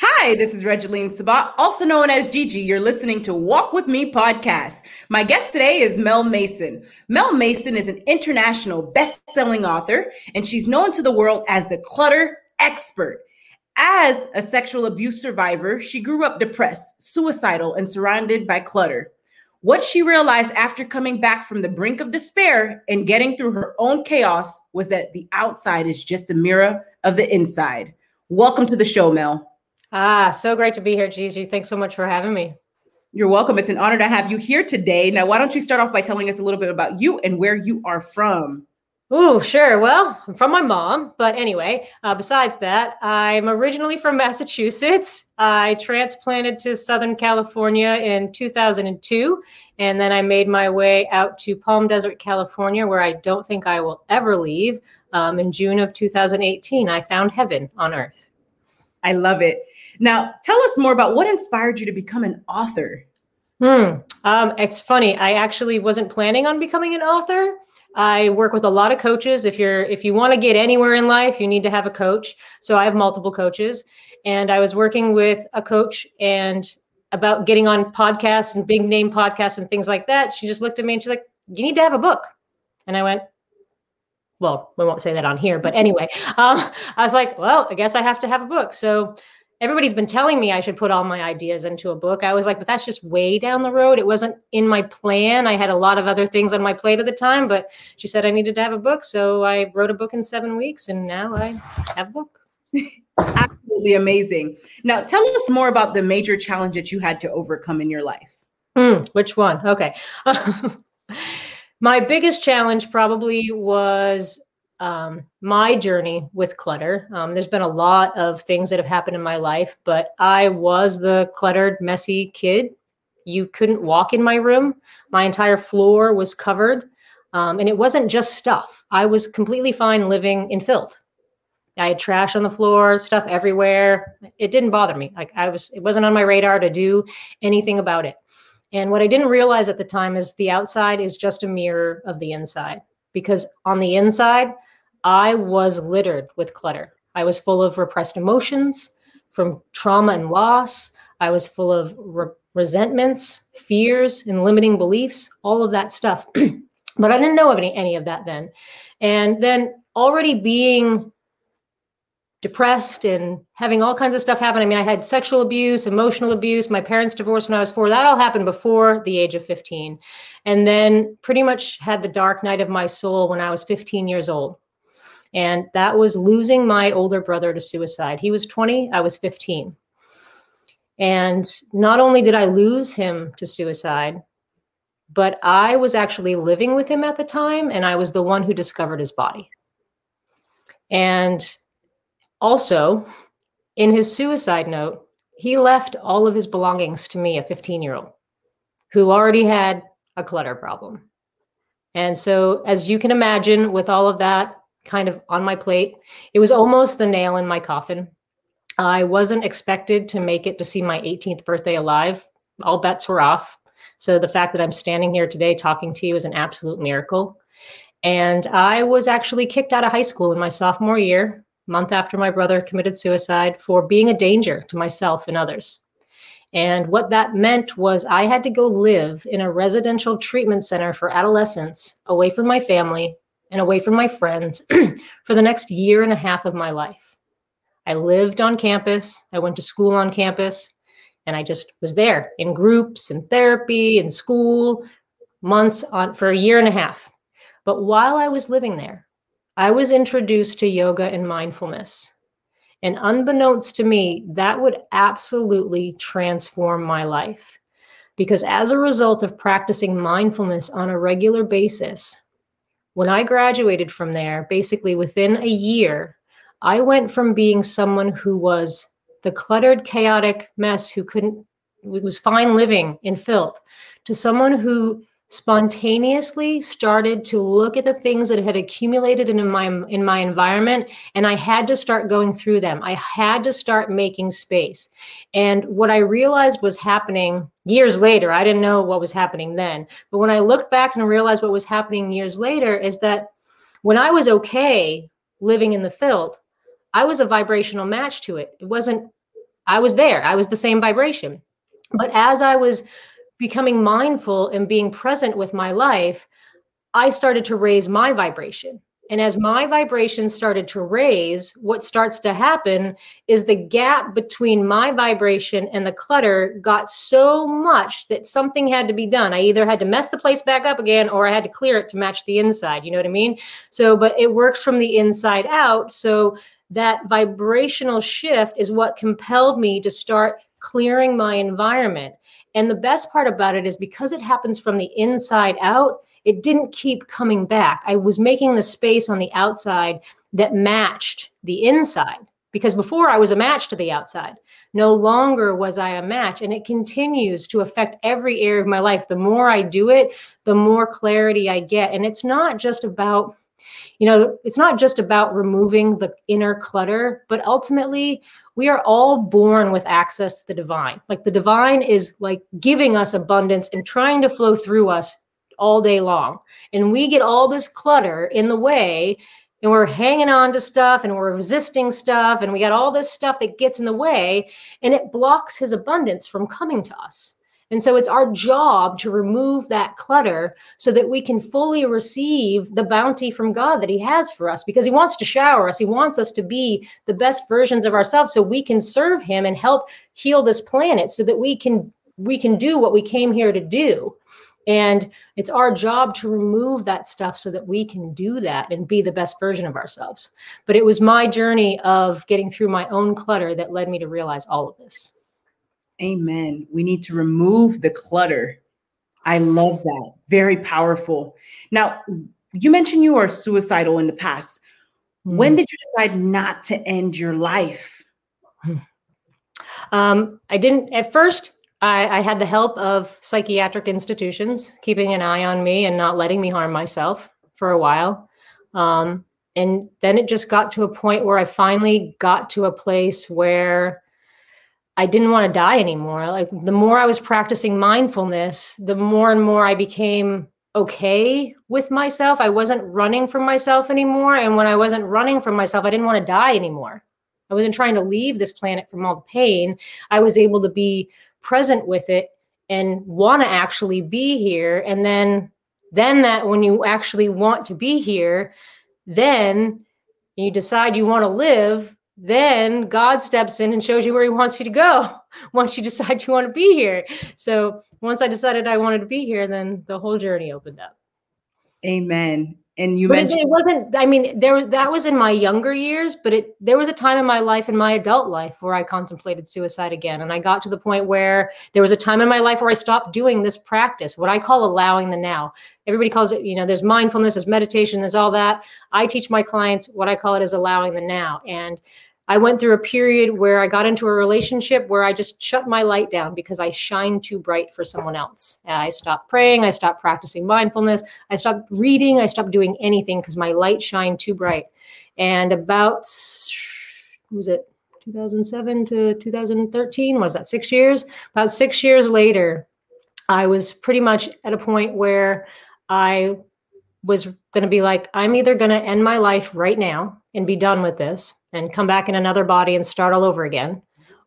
Hi, this is Regeline Sabat, also known as Gigi. You're listening to Walk With Me podcast. My guest today is Mel Mason. Mel Mason is an international best-selling author, and she's known to the world as the clutter expert. As a sexual abuse survivor, she grew up depressed, suicidal, and surrounded by clutter. What she realized after coming back from the brink of despair and getting through her own chaos was that the outside is just a mirror of the inside. Welcome to the show, Mel. Ah, so great to be here, Gigi. Thanks so much for having me. You're welcome. It's an honor to have you here today. Now, why don't you start off by telling us a little bit about you and where you are from? Oh, sure. Well, I'm from my mom. But anyway, uh, besides that, I'm originally from Massachusetts. I transplanted to Southern California in 2002. And then I made my way out to Palm Desert, California, where I don't think I will ever leave. Um, in June of 2018, I found heaven on earth. I love it. Now, tell us more about what inspired you to become an author. Hmm. Um, it's funny. I actually wasn't planning on becoming an author. I work with a lot of coaches. If you're if you want to get anywhere in life, you need to have a coach. So I have multiple coaches, and I was working with a coach and about getting on podcasts and big name podcasts and things like that. She just looked at me and she's like, "You need to have a book," and I went, "Well, we won't say that on here, but anyway." Um, I was like, "Well, I guess I have to have a book." So everybody's been telling me I should put all my ideas into a book. I was like, but that's just way down the road. It wasn't in my plan. I had a lot of other things on my plate at the time, but she said I needed to have a book. So I wrote a book in seven weeks and now I have a book. Absolutely amazing. Now tell us more about the major challenge that you had to overcome in your life. Mm, which one? Okay. my biggest challenge probably was um, my journey with clutter. Um, there's been a lot of things that have happened in my life, but I was the cluttered, messy kid. You couldn't walk in my room. My entire floor was covered. Um, and it wasn't just stuff. I was completely fine living in filth. I had trash on the floor, stuff everywhere. It didn't bother me. Like I was, it wasn't on my radar to do anything about it. And what I didn't realize at the time is the outside is just a mirror of the inside. Because on the inside, I was littered with clutter. I was full of repressed emotions from trauma and loss. I was full of re- resentments, fears, and limiting beliefs, all of that stuff. but I didn't know of any, any of that then. And then already being depressed and having all kinds of stuff happen. I mean, I had sexual abuse, emotional abuse. My parents divorced when I was four. That all happened before the age of 15. And then pretty much had the dark night of my soul when I was 15 years old. And that was losing my older brother to suicide. He was 20, I was 15. And not only did I lose him to suicide, but I was actually living with him at the time, and I was the one who discovered his body. And also, in his suicide note, he left all of his belongings to me, a 15 year old who already had a clutter problem. And so, as you can imagine, with all of that kind of on my plate. It was almost the nail in my coffin. I wasn't expected to make it to see my 18th birthday alive. All bets were off. So the fact that I'm standing here today talking to you is an absolute miracle. And I was actually kicked out of high school in my sophomore year, month after my brother committed suicide, for being a danger to myself and others. And what that meant was I had to go live in a residential treatment center for adolescents away from my family and away from my friends for the next year and a half of my life. I lived on campus, I went to school on campus, and I just was there in groups and therapy and school months on for a year and a half. But while I was living there, I was introduced to yoga and mindfulness. And unbeknownst to me, that would absolutely transform my life. Because as a result of practicing mindfulness on a regular basis, when I graduated from there, basically within a year, I went from being someone who was the cluttered, chaotic mess who couldn't, was fine living in filth, to someone who spontaneously started to look at the things that had accumulated in my in my environment and I had to start going through them. I had to start making space. And what I realized was happening years later, I didn't know what was happening then, but when I looked back and realized what was happening years later is that when I was okay living in the filth, I was a vibrational match to it. It wasn't I was there. I was the same vibration. But as I was becoming mindful and being present with my life, I started to raise my vibration. And as my vibration started to raise, what starts to happen is the gap between my vibration and the clutter got so much that something had to be done. I either had to mess the place back up again or I had to clear it to match the inside. You know what I mean? So, but it works from the inside out. So that vibrational shift is what compelled me to start clearing my environment. And the best part about it is because it happens from the inside out, it didn't keep coming back. I was making the space on the outside that matched the inside because before I was a match to the outside. No longer was I a match. And it continues to affect every area of my life. The more I do it, the more clarity I get. And it's not just about, you know, it's not just about removing the inner clutter, but ultimately, we are all born with access to the divine. Like the divine is like giving us abundance and trying to flow through us all day long. And we get all this clutter in the way and we're hanging on to stuff and we're resisting stuff and we got all this stuff that gets in the way and it blocks his abundance from coming to us. And so it's our job to remove that clutter so that we can fully receive the bounty from God that He has for us because He wants to shower us. He wants us to be the best versions of ourselves so we can serve Him and help heal this planet so that we can we can do what we came here to do. And it's our job to remove that stuff so that we can do that and be the best version of ourselves. But it was my journey of getting through my own clutter that led me to realize all of this. Amen. We need to remove the clutter. I love that. Very powerful. Now, you mentioned you were suicidal in the past. Mm. When did you decide not to end your life? Um, I didn't at first. I, I, had the help of psychiatric institutions keeping an eye on me and not letting me harm myself for a while. Um, and then it just got to a point where I finally got to a place where I didn't want to die anymore. Like the more I was practicing mindfulness, the more and more I became okay with myself. I wasn't running from myself anymore. And when I wasn't running from myself, I didn't want to die anymore. I wasn't trying to leave this planet from all the pain. I was able to be present with it and want to actually be here and then then that when you actually want to be here then you decide you want to live then god steps in and shows you where he wants you to go once you decide you want to be here. So once i decided i wanted to be here then the whole journey opened up. Amen and you but mentioned it wasn't i mean there was that was in my younger years but it there was a time in my life in my adult life where i contemplated suicide again. And i got to the point where there was a time in my life where i stopped doing this practice what i call allowing the now. Everybody calls it you know there's mindfulness there's meditation there's all that. I teach my clients what i call it is allowing the now. And I went through a period where I got into a relationship where I just shut my light down because I shined too bright for someone else. I stopped praying, I stopped practicing mindfulness, I stopped reading, I stopped doing anything because my light shined too bright. And about was it 2007 to 2013 was that 6 years? About 6 years later, I was pretty much at a point where I was going to be like I'm either going to end my life right now and be done with this and come back in another body and start all over again.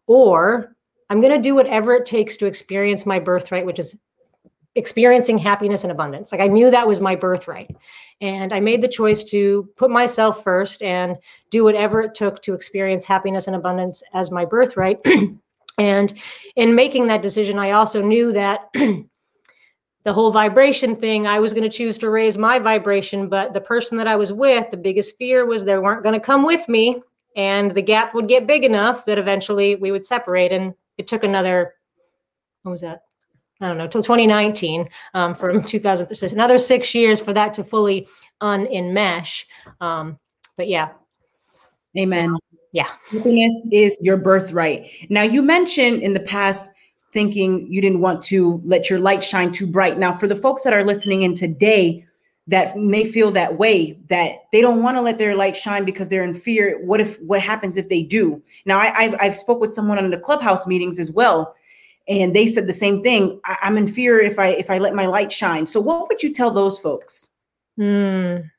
Or I'm going to do whatever it takes to experience my birthright, which is experiencing happiness and abundance. Like I knew that was my birthright. And I made the choice to put myself first and do whatever it took to experience happiness and abundance as my birthright. and in making that decision, I also knew that the whole vibration thing, I was going to choose to raise my vibration, but the person that I was with, the biggest fear was they weren't going to come with me and the gap would get big enough that eventually we would separate. And it took another, what was that? I don't know, till 2019 um, from 2006, another six years for that to fully unenmesh. Um, but yeah. Amen. Yeah. Happiness is your birthright. Now, you mentioned in the past thinking you didn't want to let your light shine too bright. Now, for the folks that are listening in today, that may feel that way that they don't want to let their light shine because they're in fear what if what happens if they do? Now I, have I've spoke with someone on the clubhouse meetings as well and they said the same thing I, am in fear if i if i let my light shine. So what would you tell those folks? Mm.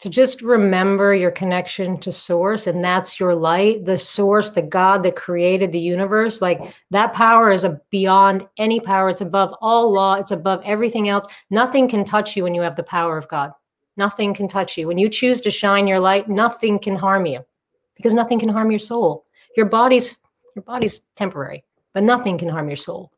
To just remember your connection to source and that's your light the source the god that created the universe. Like that power is a beyond any power. It's above all law. It's above everything else. Nothing can touch you when you have the power of god. Nothing can touch you. When you choose to shine your light nothing can harm you because nothing can harm your soul. Your body's your body's temporary but nothing can harm your soul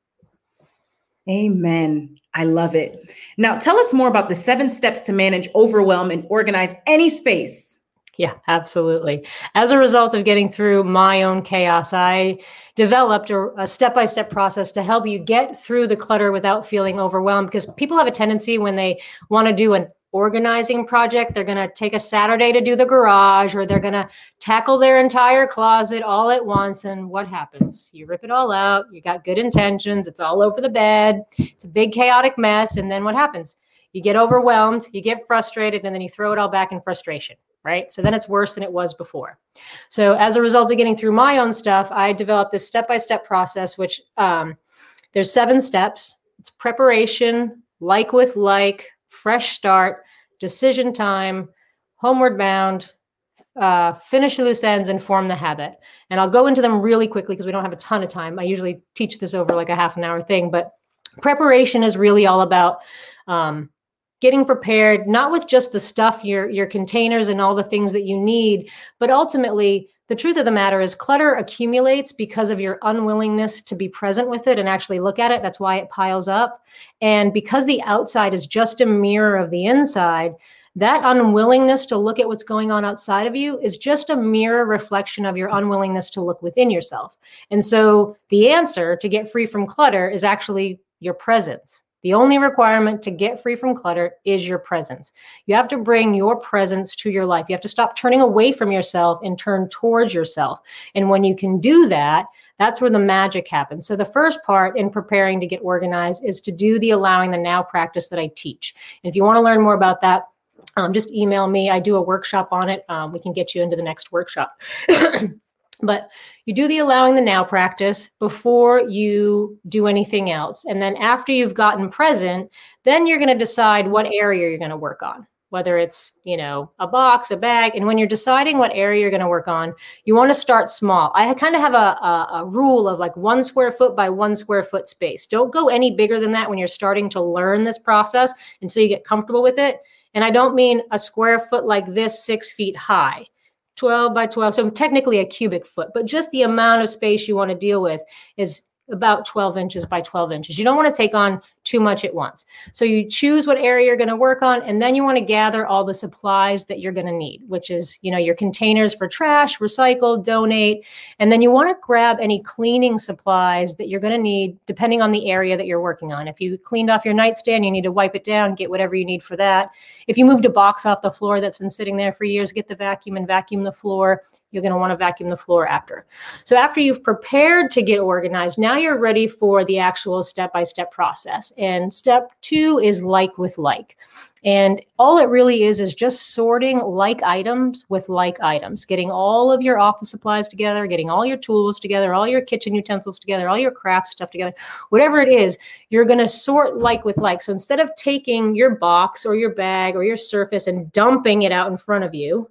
Amen. I love it. Now, tell us more about the seven steps to manage overwhelm and organize any space. Yeah, absolutely. As a result of getting through my own chaos, I developed a step by step process to help you get through the clutter without feeling overwhelmed because people have a tendency when they want to do an organizing project. They're going to take a Saturday to do the garage, or they're going to tackle their entire closet all at once. And what happens? You rip it all out. You got good intentions. It's all over the bed. It's a big chaotic mess. And then what happens? You get overwhelmed, you get frustrated, and then you throw it all back in frustration. Right. So then it's worse than it was before. So as a result of getting through my own stuff, I developed this step by step process, which um, there's seven steps. It's preparation, like with like, fresh start, decision time, homeward bound, uh, finish loose ends, and form the habit. And I'll go into them really quickly because we don't have a ton of time. I usually teach this over like a half an hour thing, but preparation is really all about um, getting prepared, not with just the stuff, your your containers and all the things that you need, but ultimately the truth of the matter is clutter accumulates because of your unwillingness to be present with it and actually look at it. That's why it piles up. And because the outside is just a mirror of the inside that unwillingness to look at what's going on outside of you is just a mirror reflection of your unwillingness to look within yourself. And so the answer to get free from clutter is actually your presence the only requirement to get free from clutter is your presence. You have to bring your presence to your life. You have to stop turning away from yourself and turn towards yourself. And when you can do that, that's where the magic happens. So, the first part in preparing to get organized is to do the allowing the now practice that I teach. And if you want to learn more about that, um, just email me. I do a workshop on it. Um, we can get you into the next workshop. But you do the allowing the now practice before you do anything else. And then after you've gotten present, then you're going to decide what area you're going to work on. Whether it's you know a box a bag and when you're deciding what area you're going to work on you want to start small. I kind of have a, a, a, rule of like one square foot by one square foot space. Don't go any bigger than that when you're starting to learn this process until you get comfortable with it. And i don't mean a square foot like this six feet high 12 by 12 so technically a cubic foot but just the amount of space you want to deal with is about 12 inches by 12 inches. You don't want to take on too much at once. So you choose what area you're going to work on, and then you want to gather all the supplies that you're going to need, which is, you know, your containers for trash, recycle, donate. And then you want to grab any cleaning supplies that you're going to need depending on the area that you're working on. If you cleaned off your nightstand, you need to wipe it down, get whatever you need for that. If you moved a box off the floor that's been sitting there for years, get the vacuum and vacuum the floor. You're going to want to vacuum the floor after. So after you've prepared to get organized, now you're ready for the actual step by And step two is like with like. And all it really is is just sorting like items with like items, getting all of your office supplies together, getting all your tools together, all your kitchen utensils together, all your craft stuff together, whatever it is, you're going to sort like with like. So instead of taking your box or your bag or your surface and dumping it out in front of you,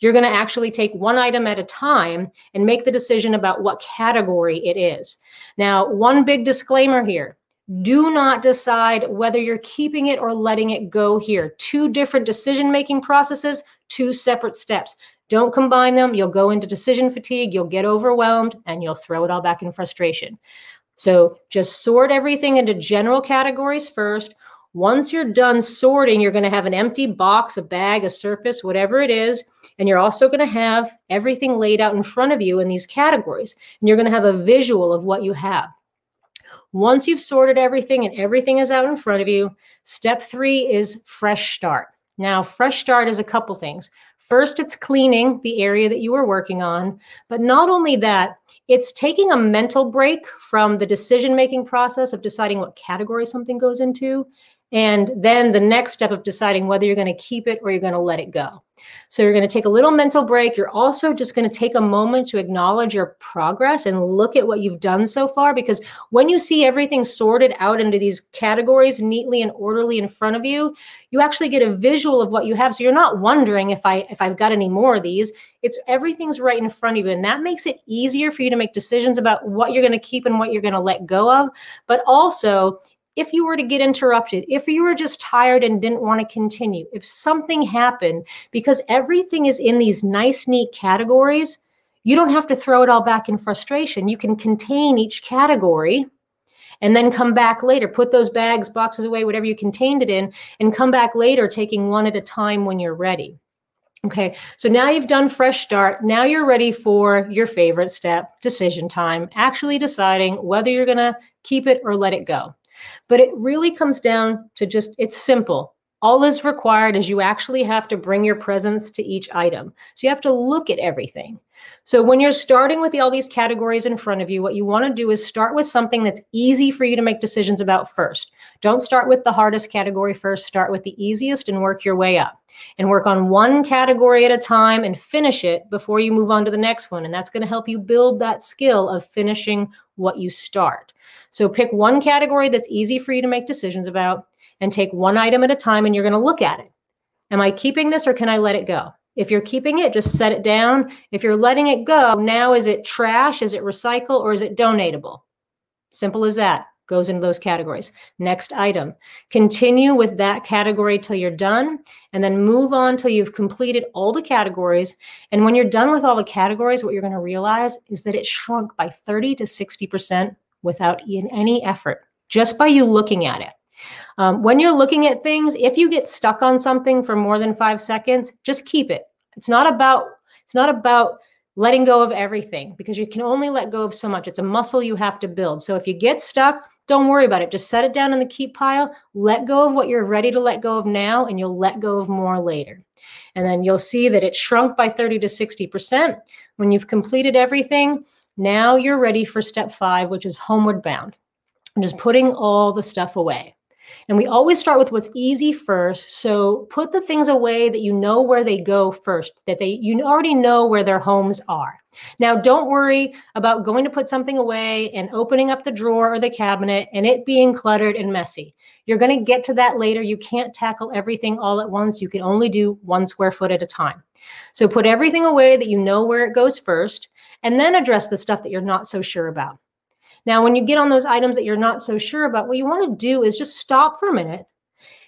you're going to actually take one item at a time and make the decision about what category it is. Now, one big disclaimer here do not decide whether you're keeping it or letting it go here. Two different decision making processes, two separate steps. Don't combine them. You'll go into decision fatigue, you'll get overwhelmed, and you'll throw it all back in frustration. So just sort everything into general categories first. Once you're done sorting, you're going to have an empty box, a bag, a surface, whatever it is. And you're also going to have everything laid out in front of you in these categories. And you're going to have a visual of what you have. Once you've sorted everything and everything is out in front of you, step three is fresh start. Now, fresh start is a couple things. First, it's cleaning the area that you were working on. But not only that, it's taking a mental break from the decision making process of deciding what category something goes into And then the next step of deciding whether you're going to keep it or you're going to let it go. So you're going to take a little mental break. You're also just going to take a moment to acknowledge your progress and look at what you've done so far. Because when you see everything sorted out into these categories neatly and orderly in front of you, you actually get a visual of what you have. So you're not wondering if I if I've got any more of these. It's everything's right in front of you. And that makes it easier for you to make decisions about what you're going to keep and what you're going to let go of. But also if you were to get interrupted, if you were just tired and didn't want to continue, if something happened, because everything is in these nice, neat categories, you don't have to throw it all back in frustration. You can contain each category and then come back later, put those bags, boxes away, whatever you contained it in, and come back later, taking one at a time when you're ready. Okay, so now you've done fresh start. Now you're ready for your favorite step, decision time, actually deciding whether you're going to keep it or let it go. But it really comes down to just, it's simple. All is required is you actually have to bring your presence to each item. So you have to look at everything. So when you're starting with all these categories in front of you, what you want to do is start with something that's easy for you to make decisions about first. Don't start with the hardest category first. Start with the easiest and work your way up. And work on one category at a time and finish it before you move on to the next one. And that's going to help you build that skill of finishing what you start. So pick one category that's easy for you to make decisions about and take one item at a time and you're going to look at it. Am I keeping this or can I let it go? If you're keeping it, just set it down. If you're letting it go, now is it trash? Is it recycle or is it donatable? Simple as that. Goes into those categories. Next item. Continue with that category till you're done and then move on till you've completed all the categories. And when you're done with all the categories, what you're going to realize is that it shrunk by 30 to 60% without any effort, just by you looking at it. Um, when you're looking at things, if you get stuck on something for more than five seconds, just keep it. It's not about it's not about letting go of everything because you can only let go of so much. It's a muscle you have to build. So if you get stuck, don't worry about it. Just set it down in the keep pile. Let go of what you're ready to let go of now, and you'll let go of more later. And then you'll see that it shrunk by 30 to 60%. When you've completed everything, now you're ready for step five, which is homeward bound. I'm just putting all the stuff away. And we always start with what's easy first. So put the things away that you know where they go first, that they you already know where their homes are. Now, don't worry about going to put something away and opening up the drawer or the cabinet and it being cluttered and messy. You're going to get to that later. You can't tackle everything all at once. You can only do one square foot at a time. So put everything away that you know where it goes first and then address the stuff that you're not so sure about. Now, when you get on those items that you're not so sure about, what you want to do is just stop for a minute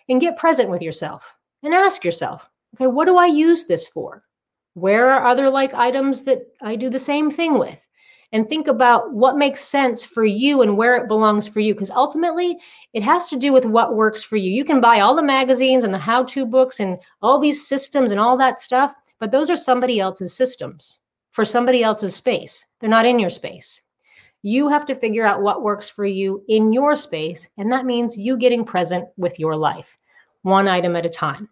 and get present with yourself and ask yourself, okay, what do I use this for? Where are other like items that I do the same thing with? And think about what makes sense for you and where it belongs for you. Because ultimately, it has to do with what works for you. You can buy all the magazines and the how to books and all these systems and all that stuff, but those are somebody else's systems for somebody else's space. They're not in your space. You have to figure out what works for you in your space. And that means you getting present with your life, one item at a time.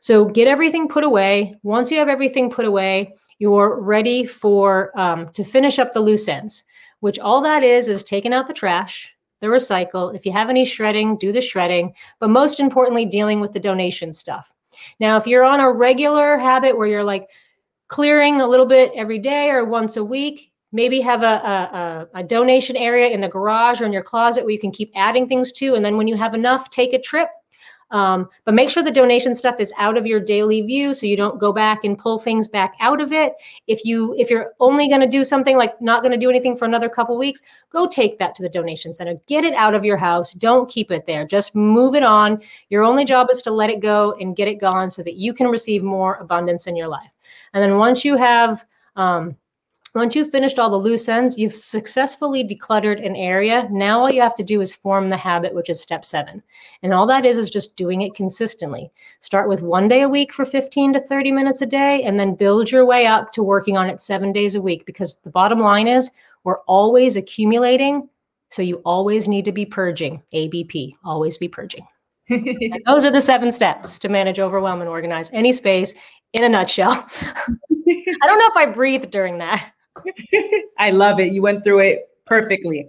So get everything put away. Once you have everything put away, you're ready for um, to finish up the loose ends, which all that is is taking out the trash, the recycle. If you have any shredding, do the shredding. But most importantly, dealing with the donation stuff. Now, if you're on a regular habit where you're like, clearing a little bit every day or once a week. Maybe have a, a, a, donation area in the garage or in your closet where you can keep adding things to. And then when you have enough, take a trip. Um, but make sure the donation stuff is out of your daily view so you don't go back and pull things back out of it. If you if you're only going to do something like not going to do anything for another couple weeks, go take that to the donation center. Get it out of your house. Don't keep it there. Just move it on. Your only job is to let it go and get it gone so that you can receive more abundance in your life. And then once you have, um, once you've finished all the loose ends, you've successfully decluttered an area. Now all you have to do is form the habit, which is step seven. And all that is is just doing it consistently. Start with one day a week for 15 to 30 minutes a day, and then build your way up to working on it seven days a week. Because the bottom line is we're always accumulating. So you always need to be purging. ABP, always be purging. those are the seven steps to manage, overwhelm, and organize any space in a nutshell. I don't know if I breathed during that. I love it. You went through it perfectly.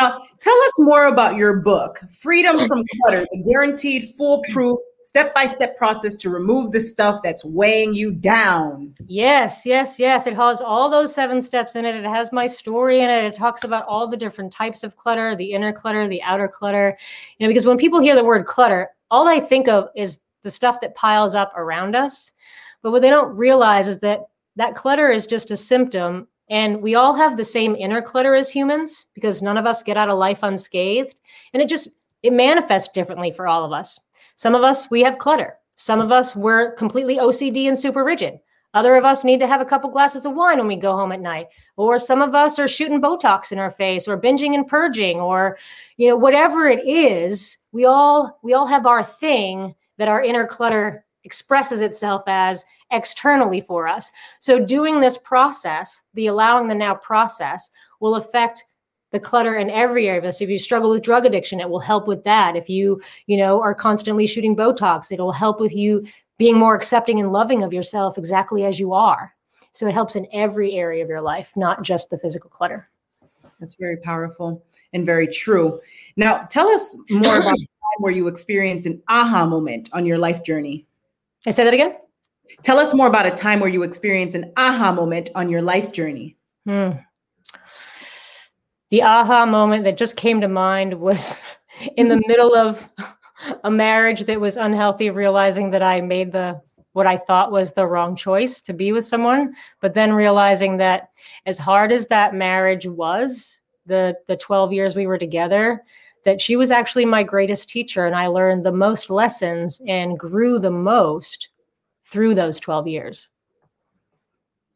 Now, tell us more about your book, Freedom from Clutter, the guaranteed foolproof step by step process to remove the stuff that's weighing you down. Yes, yes, yes. It has all those seven steps in it. It has my story in it. It talks about all the different types of clutter the inner clutter, the outer clutter. You know, because when people hear the word clutter, all they think of is the stuff that piles up around us. But what they don't realize is that that clutter is just a symptom and we all have the same inner clutter as humans because none of us get out of life unscathed. And it just, it manifests differently for all of us. Some of us, we have clutter. Some of us, we're completely OCD and super rigid. Other of us need to have a couple glasses of wine when we go home at night. Or some of us are shooting Botox in our face or binging and purging or, you know, whatever it is, we all, we all have our thing that our inner clutter expresses itself as externally for us. So doing this process, the allowing the now process, will affect the clutter in every area of us. If you struggle with drug addiction, it will help with that. If you, you know, are constantly shooting Botox, it'll help with you being more accepting and loving of yourself exactly as you are. So it helps in every area of your life, not just the physical clutter. That's very powerful and very true. Now, tell us more about the time where you experienced an aha moment on your life journey. I say that again. Tell us more about a time where you experienced an aha moment on your life journey. Hmm. The aha moment that just came to mind was in the middle of a marriage that was unhealthy, realizing that I made the what I thought was the wrong choice to be with someone, but then realizing that as hard as that marriage was, the the 12 years we were together, that she was actually my greatest teacher and I learned the most lessons and grew the most through those 12 years.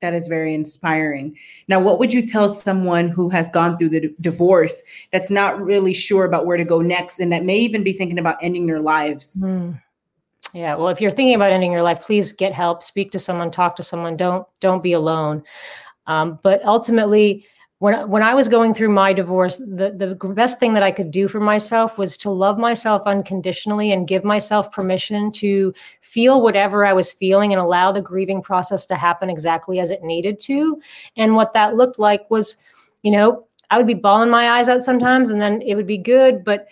That is very inspiring. Now, what would you tell someone who has gone through the d- divorce that's not really sure about where to go next and that may even be thinking about ending their lives? Mm. Yeah, well, if you're thinking about ending your life, please get help, speak to someone, talk to someone. Don't don't be alone. Um, but ultimately, when when I was going through my divorce, the the best thing that I could do for myself was to love myself unconditionally and give myself permission to feel whatever I was feeling and allow the grieving process to happen exactly as it needed to. And what that looked like was, you know, I would be bawling my eyes out sometimes, and then it would be good, but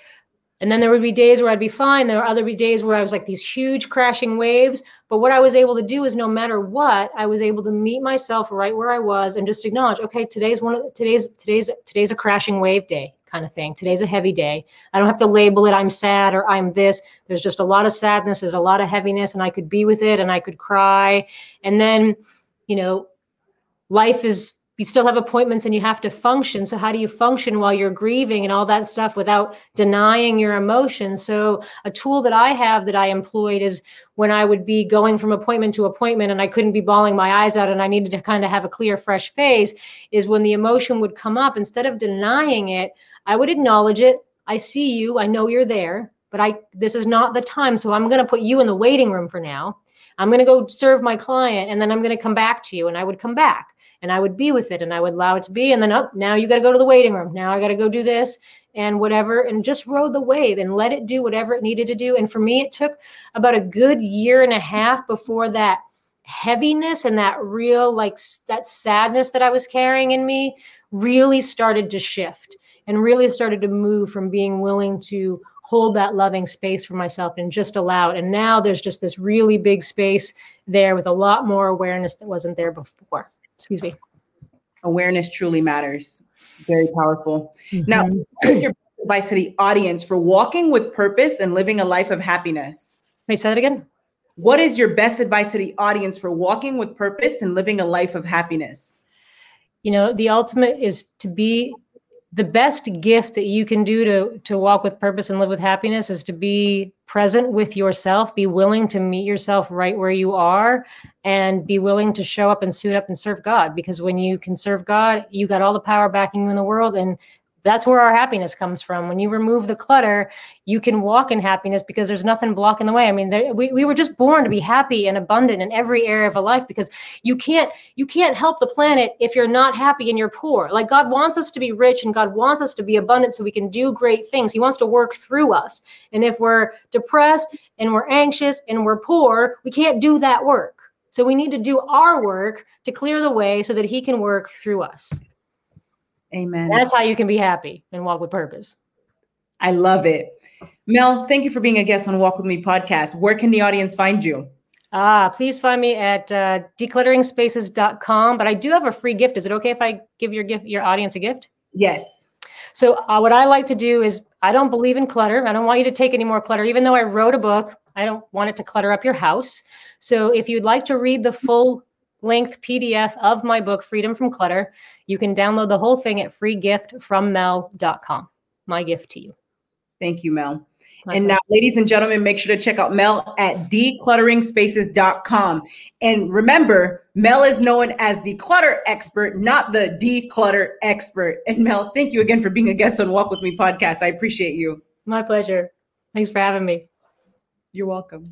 and then there would be days where I'd be fine. There were other days where I was like these huge crashing waves. But what I was able to do is no matter what, I was able to meet myself right where I was and just acknowledge, okay, today's one of today's today's today's a crashing wave day kind of thing. Today's a heavy day. I don't have to label it I'm sad or I'm this. There's just a lot of sadness, there's a lot of heaviness, and I could be with it and I could cry. And then, you know, life is you still have appointments and you have to function. So, how do you function while you're grieving and all that stuff without denying your emotions? So, a tool that I have that I employed is when I would be going from appointment to appointment and I couldn't be bawling my eyes out and I needed to kind of have a clear, fresh face, is when the emotion would come up, instead of denying it, I would acknowledge it. I see you, I know you're there, but I this is not the time. So, I'm going to put you in the waiting room for now. I'm going to go serve my client and then I'm going to come back to you and I would come back and I would be with it and I would allow it to be. And then, oh, now you got to go to the waiting room. Now I got to go do this and whatever, and just rode the wave and let it do whatever it needed to do. And for me, it took about a good year and a half before that heaviness and that real, like that sadness that I was carrying in me really started to shift and really started to move from being willing to hold that loving space for myself and just allow it. And now there's just this really big space there with a lot more awareness that wasn't there before. Excuse me. Awareness truly matters. Very powerful. Mm-hmm. Now, what is your advice to the audience for walking with purpose and living a life of happiness? Wait, say that again. What is your best advice to the audience for walking with purpose and living a life of happiness? You know, the ultimate is to be the best gift that you can do to to walk with purpose and live with happiness is to be present with yourself be willing to meet yourself right where you are and be willing to show up and suit up and serve god. Because when you can serve god you got all the power backing you in the world and that's where our happiness comes from. When you remove the clutter, you can walk in happiness because there's nothing blocking the way. I mean, there, we, we were just born to be happy and abundant in every area of a life because you can't you can't help the planet if you're not happy and you're poor. Like God wants us to be rich and God wants us to be abundant so we can do great things. He wants to work through us. And if we're depressed and we're anxious and we're poor, we can't do that work. So we need to do our work to clear the way so that he can work through us. Amen. That's how you can be happy and walk with purpose. I love it. Mel, thank you for being a guest on Walk With Me podcast. Where can the audience find you? Ah, please find me at uh, declutteringspaces.com. But I do have a free gift. Is it okay if I give your gift, your audience a gift? Yes. So uh, what I like to do is I don't believe in clutter. I don't want you to take any more clutter. Even though I wrote a book, I don't want it to clutter up your house. So if you'd like to read the full length PDF of my book, Freedom from Clutter, you can download the whole thing at freegiftfrommel.com. My gift to you. Thank you, Mel. My and now, ladies and gentlemen, make sure to check out Mel at declutteringspaces.com. And remember, Mel is known as the clutter expert, not the declutter expert. And Mel, thank you again for being a guest on Walk With Me podcast. I appreciate you. My pleasure. Thanks for having me. You're welcome.